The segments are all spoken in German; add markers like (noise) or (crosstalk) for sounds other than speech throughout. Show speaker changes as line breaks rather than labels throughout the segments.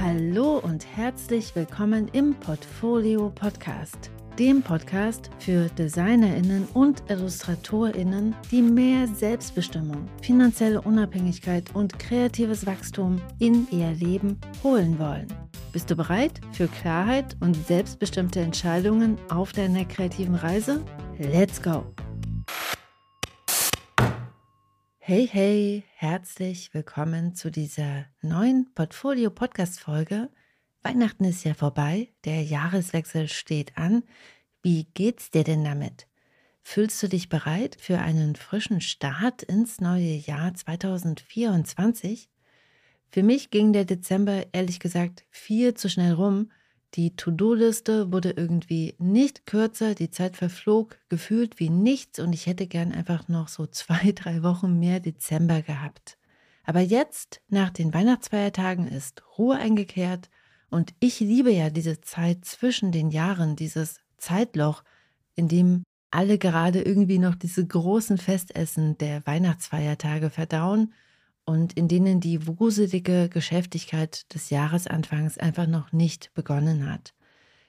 Hallo und herzlich willkommen im Portfolio Podcast, dem Podcast für Designerinnen und Illustratorinnen, die mehr Selbstbestimmung, finanzielle Unabhängigkeit und kreatives Wachstum in ihr Leben holen wollen. Bist du bereit für Klarheit und selbstbestimmte Entscheidungen auf deiner kreativen Reise? Let's go! Hey, hey, herzlich willkommen zu dieser neuen Portfolio-Podcast-Folge. Weihnachten ist ja vorbei, der Jahreswechsel steht an. Wie geht's dir denn damit? Fühlst du dich bereit für einen frischen Start ins neue Jahr 2024? Für mich ging der Dezember ehrlich gesagt viel zu schnell rum. Die To-Do-Liste wurde irgendwie nicht kürzer, die Zeit verflog gefühlt wie nichts und ich hätte gern einfach noch so zwei, drei Wochen mehr Dezember gehabt. Aber jetzt, nach den Weihnachtsfeiertagen, ist Ruhe eingekehrt und ich liebe ja diese Zeit zwischen den Jahren, dieses Zeitloch, in dem alle gerade irgendwie noch diese großen Festessen der Weihnachtsfeiertage verdauen und in denen die wuselige Geschäftigkeit des Jahresanfangs einfach noch nicht begonnen hat.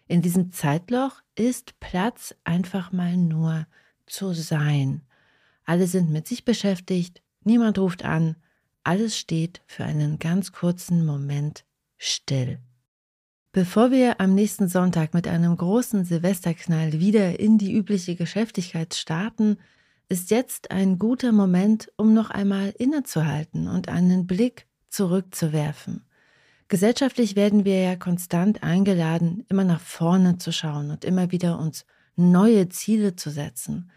In diesem Zeitloch ist Platz einfach mal nur zu sein. Alle sind mit sich beschäftigt, niemand ruft an, alles steht für einen ganz kurzen Moment still. Bevor wir am nächsten Sonntag mit einem großen Silvesterknall wieder in die übliche Geschäftigkeit starten, ist jetzt ein guter Moment, um noch einmal innezuhalten und einen Blick zurückzuwerfen. Gesellschaftlich werden wir ja konstant eingeladen, immer nach vorne zu schauen und immer wieder uns neue Ziele zu setzen.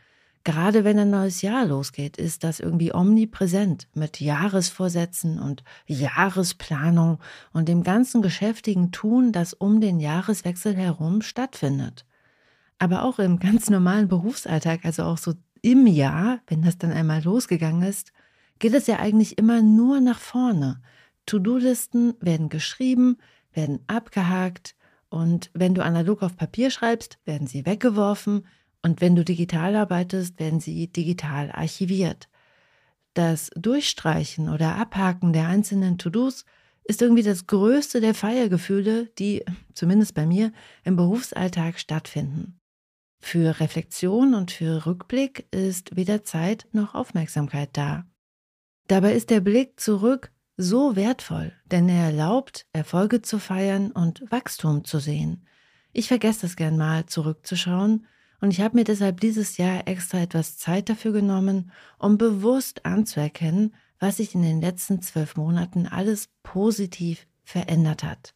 Gerade wenn ein neues Jahr losgeht, ist das irgendwie omnipräsent mit Jahresvorsätzen und Jahresplanung und dem ganzen geschäftigen Tun, das um den Jahreswechsel herum stattfindet. Aber auch im ganz normalen Berufsalltag, also auch so im Jahr, wenn das dann einmal losgegangen ist, geht es ja eigentlich immer nur nach vorne. To-Do-Listen werden geschrieben, werden abgehakt und wenn du analog auf Papier schreibst, werden sie weggeworfen und wenn du digital arbeitest, werden sie digital archiviert. Das Durchstreichen oder Abhaken der einzelnen To-Dos ist irgendwie das größte der Feiergefühle, die, zumindest bei mir, im Berufsalltag stattfinden. Für Reflexion und für Rückblick ist weder Zeit noch Aufmerksamkeit da. Dabei ist der Blick zurück so wertvoll, denn er erlaubt, Erfolge zu feiern und Wachstum zu sehen. Ich vergesse es gern mal, zurückzuschauen, und ich habe mir deshalb dieses Jahr extra etwas Zeit dafür genommen, um bewusst anzuerkennen, was sich in den letzten zwölf Monaten alles positiv verändert hat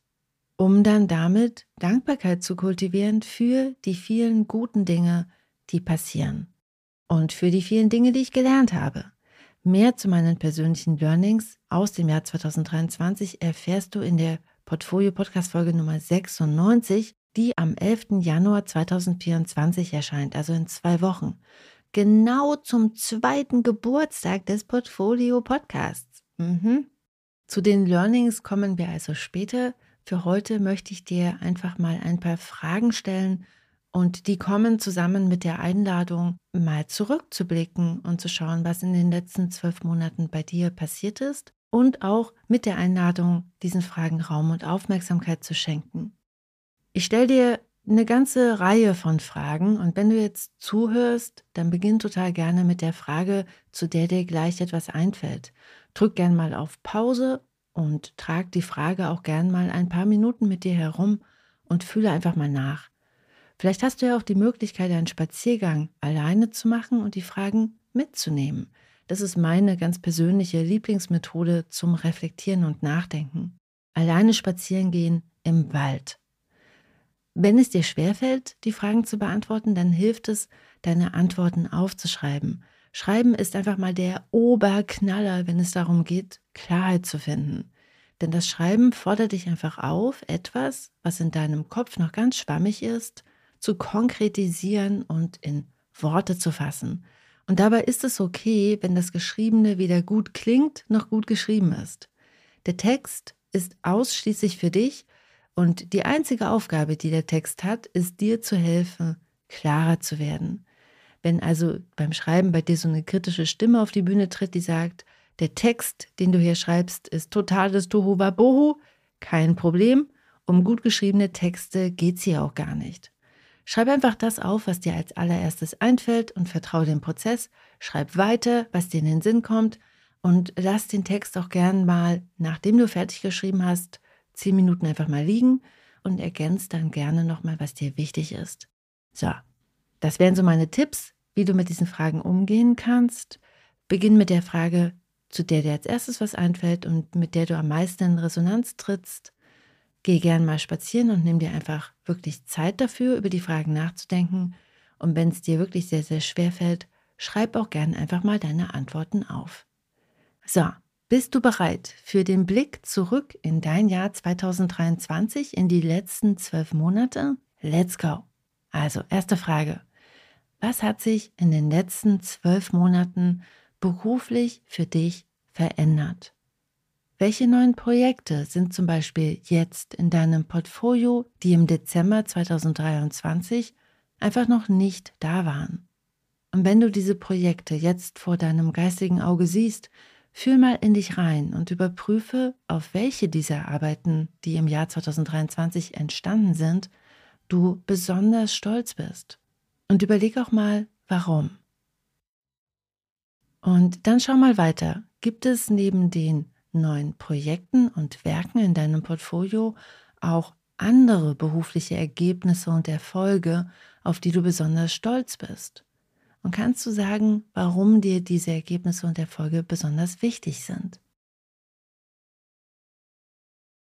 um dann damit Dankbarkeit zu kultivieren für die vielen guten Dinge, die passieren und für die vielen Dinge, die ich gelernt habe. Mehr zu meinen persönlichen Learnings aus dem Jahr 2023 erfährst du in der Portfolio Podcast Folge Nummer 96, die am 11. Januar 2024 erscheint, also in zwei Wochen. Genau zum zweiten Geburtstag des Portfolio Podcasts. Mhm. Zu den Learnings kommen wir also später. Für heute möchte ich dir einfach mal ein paar Fragen stellen und die kommen zusammen mit der Einladung, mal zurückzublicken und zu schauen, was in den letzten zwölf Monaten bei dir passiert ist und auch mit der Einladung, diesen Fragen Raum und Aufmerksamkeit zu schenken. Ich stelle dir eine ganze Reihe von Fragen und wenn du jetzt zuhörst, dann beginn total gerne mit der Frage, zu der dir gleich etwas einfällt. Drück gern mal auf Pause und trag die Frage auch gern mal ein paar Minuten mit dir herum und fühle einfach mal nach. Vielleicht hast du ja auch die Möglichkeit, einen Spaziergang alleine zu machen und die Fragen mitzunehmen. Das ist meine ganz persönliche Lieblingsmethode zum Reflektieren und Nachdenken. Alleine spazieren gehen im Wald. Wenn es dir schwerfällt, die Fragen zu beantworten, dann hilft es, deine Antworten aufzuschreiben Schreiben ist einfach mal der Oberknaller, wenn es darum geht, Klarheit zu finden. Denn das Schreiben fordert dich einfach auf, etwas, was in deinem Kopf noch ganz schwammig ist, zu konkretisieren und in Worte zu fassen. Und dabei ist es okay, wenn das Geschriebene weder gut klingt noch gut geschrieben ist. Der Text ist ausschließlich für dich und die einzige Aufgabe, die der Text hat, ist dir zu helfen, klarer zu werden. Wenn also beim Schreiben bei dir so eine kritische Stimme auf die Bühne tritt, die sagt, der Text, den du hier schreibst, ist totales Tohuwabohu, kein Problem. Um gut geschriebene Texte geht es hier auch gar nicht. Schreib einfach das auf, was dir als allererstes einfällt und vertraue dem Prozess. Schreib weiter, was dir in den Sinn kommt und lass den Text auch gern mal, nachdem du fertig geschrieben hast, zehn Minuten einfach mal liegen und ergänzt dann gerne nochmal, was dir wichtig ist. So, das wären so meine Tipps, wie du mit diesen Fragen umgehen kannst. Beginn mit der Frage, zu der dir als erstes was einfällt und mit der du am meisten in Resonanz trittst. Geh gern mal spazieren und nimm dir einfach wirklich Zeit dafür, über die Fragen nachzudenken. Und wenn es dir wirklich sehr, sehr schwer fällt, schreib auch gern einfach mal deine Antworten auf. So, bist du bereit für den Blick zurück in dein Jahr 2023, in die letzten zwölf Monate? Let's go! Also, erste Frage. Was hat sich in den letzten zwölf Monaten beruflich für dich verändert? Welche neuen Projekte sind zum Beispiel jetzt in deinem Portfolio, die im Dezember 2023 einfach noch nicht da waren? Und wenn du diese Projekte jetzt vor deinem geistigen Auge siehst, fühl mal in dich rein und überprüfe, auf welche dieser Arbeiten, die im Jahr 2023 entstanden sind, du besonders stolz bist. Und überleg auch mal, warum. Und dann schau mal weiter. Gibt es neben den neuen Projekten und Werken in deinem Portfolio auch andere berufliche Ergebnisse und Erfolge, auf die du besonders stolz bist? Und kannst du sagen, warum dir diese Ergebnisse und Erfolge besonders wichtig sind?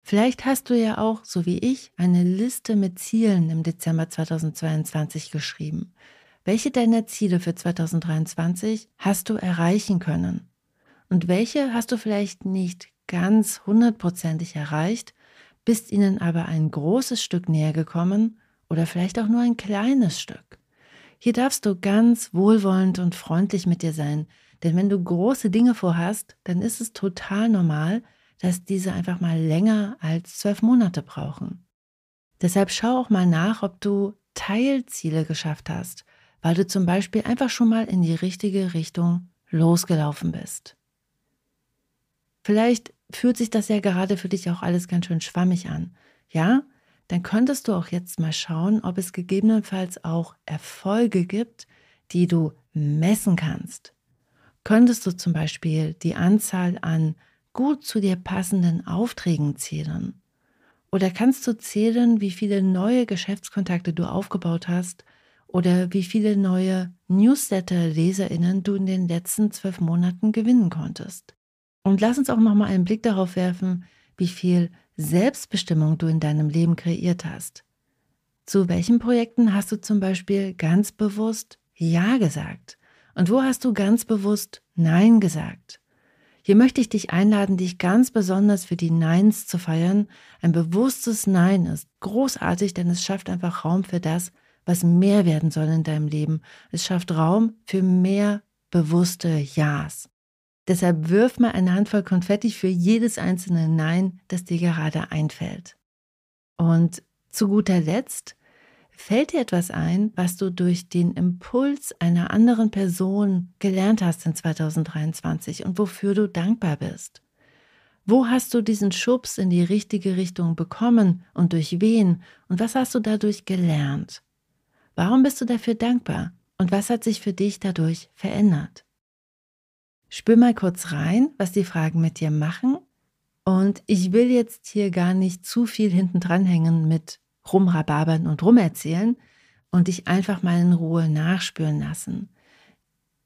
Vielleicht hast du ja auch, so wie ich, eine Liste mit Zielen im Dezember 2022 geschrieben. Welche deiner Ziele für 2023 hast du erreichen können? Und welche hast du vielleicht nicht ganz hundertprozentig erreicht, bist ihnen aber ein großes Stück näher gekommen oder vielleicht auch nur ein kleines Stück? Hier darfst du ganz wohlwollend und freundlich mit dir sein, denn wenn du große Dinge vorhast, dann ist es total normal, dass diese einfach mal länger als zwölf Monate brauchen. Deshalb schau auch mal nach, ob du Teilziele geschafft hast weil du zum Beispiel einfach schon mal in die richtige Richtung losgelaufen bist. Vielleicht fühlt sich das ja gerade für dich auch alles ganz schön schwammig an. Ja, dann könntest du auch jetzt mal schauen, ob es gegebenenfalls auch Erfolge gibt, die du messen kannst. Könntest du zum Beispiel die Anzahl an gut zu dir passenden Aufträgen zählen? Oder kannst du zählen, wie viele neue Geschäftskontakte du aufgebaut hast oder wie viele neue Newsletter-LeserInnen du in den letzten zwölf Monaten gewinnen konntest. Und lass uns auch nochmal einen Blick darauf werfen, wie viel Selbstbestimmung du in deinem Leben kreiert hast. Zu welchen Projekten hast du zum Beispiel ganz bewusst Ja gesagt? Und wo hast du ganz bewusst Nein gesagt? Hier möchte ich dich einladen, dich ganz besonders für die Neins zu feiern. Ein bewusstes Nein ist großartig, denn es schafft einfach Raum für das, was mehr werden soll in deinem Leben. Es schafft Raum für mehr bewusste Ja's. Deshalb wirf mal eine Handvoll Konfetti für jedes einzelne Nein, das dir gerade einfällt. Und zu guter Letzt, fällt dir etwas ein, was du durch den Impuls einer anderen Person gelernt hast in 2023 und wofür du dankbar bist? Wo hast du diesen Schubs in die richtige Richtung bekommen und durch wen? Und was hast du dadurch gelernt? Warum bist du dafür dankbar? Und was hat sich für dich dadurch verändert? Spür mal kurz rein, was die Fragen mit dir machen. Und ich will jetzt hier gar nicht zu viel hinten dranhängen mit rumrababern und rumerzählen und dich einfach mal in Ruhe nachspüren lassen.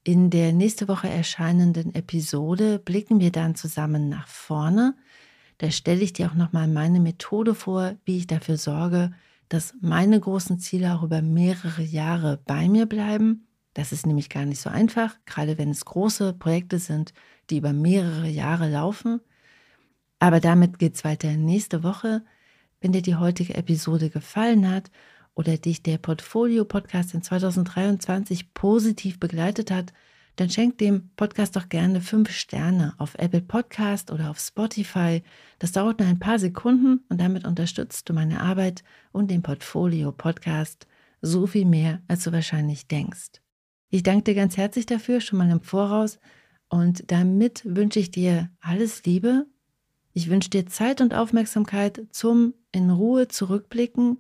In der nächste Woche erscheinenden Episode blicken wir dann zusammen nach vorne. Da stelle ich dir auch nochmal meine Methode vor, wie ich dafür sorge, dass meine großen Ziele auch über mehrere Jahre bei mir bleiben. Das ist nämlich gar nicht so einfach, gerade wenn es große Projekte sind, die über mehrere Jahre laufen. Aber damit geht es weiter nächste Woche. Wenn dir die heutige Episode gefallen hat oder dich der Portfolio-Podcast in 2023 positiv begleitet hat, dann schenk dem Podcast doch gerne fünf Sterne auf Apple Podcast oder auf Spotify. Das dauert nur ein paar Sekunden und damit unterstützt du meine Arbeit und den Portfolio Podcast so viel mehr, als du wahrscheinlich denkst. Ich danke dir ganz herzlich dafür, schon mal im Voraus Und damit wünsche ich dir alles Liebe. Ich wünsche dir Zeit und Aufmerksamkeit zum in Ruhe zurückblicken.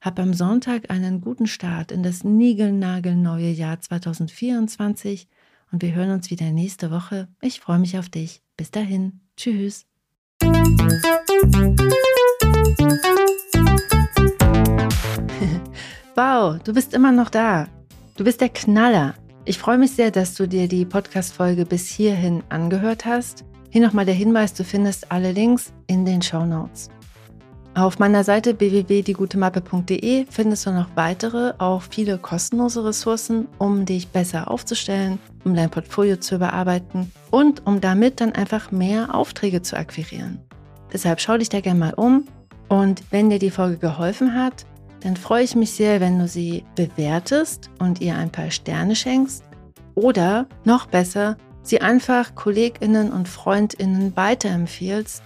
Hab am Sonntag einen guten Start in das niegelnagelneue Jahr 2024 und wir hören uns wieder nächste Woche. Ich freue mich auf dich. Bis dahin. Tschüss. (laughs) wow, du bist immer noch da. Du bist der Knaller. Ich freue mich sehr, dass du dir die Podcast-Folge bis hierhin angehört hast. Hier nochmal der Hinweis, du findest alle Links in den Show Notes. Auf meiner Seite www.diegutemappe.de findest du noch weitere, auch viele kostenlose Ressourcen, um dich besser aufzustellen, um dein Portfolio zu überarbeiten und um damit dann einfach mehr Aufträge zu akquirieren. Deshalb schau dich da gerne mal um und wenn dir die Folge geholfen hat, dann freue ich mich sehr, wenn du sie bewertest und ihr ein paar Sterne schenkst. Oder noch besser, sie einfach Kolleginnen und Freundinnen weiterempfiehlst.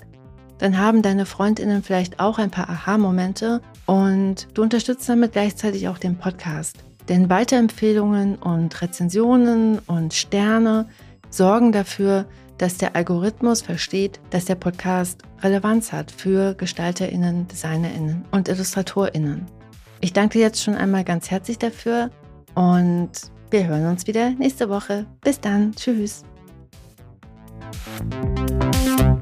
Dann haben deine Freundinnen vielleicht auch ein paar Aha-Momente und du unterstützt damit gleichzeitig auch den Podcast. Denn Weiterempfehlungen und Rezensionen und Sterne sorgen dafür, dass der Algorithmus versteht, dass der Podcast Relevanz hat für Gestalterinnen, Designerinnen und Illustratorinnen. Ich danke dir jetzt schon einmal ganz herzlich dafür und wir hören uns wieder nächste Woche. Bis dann. Tschüss. Musik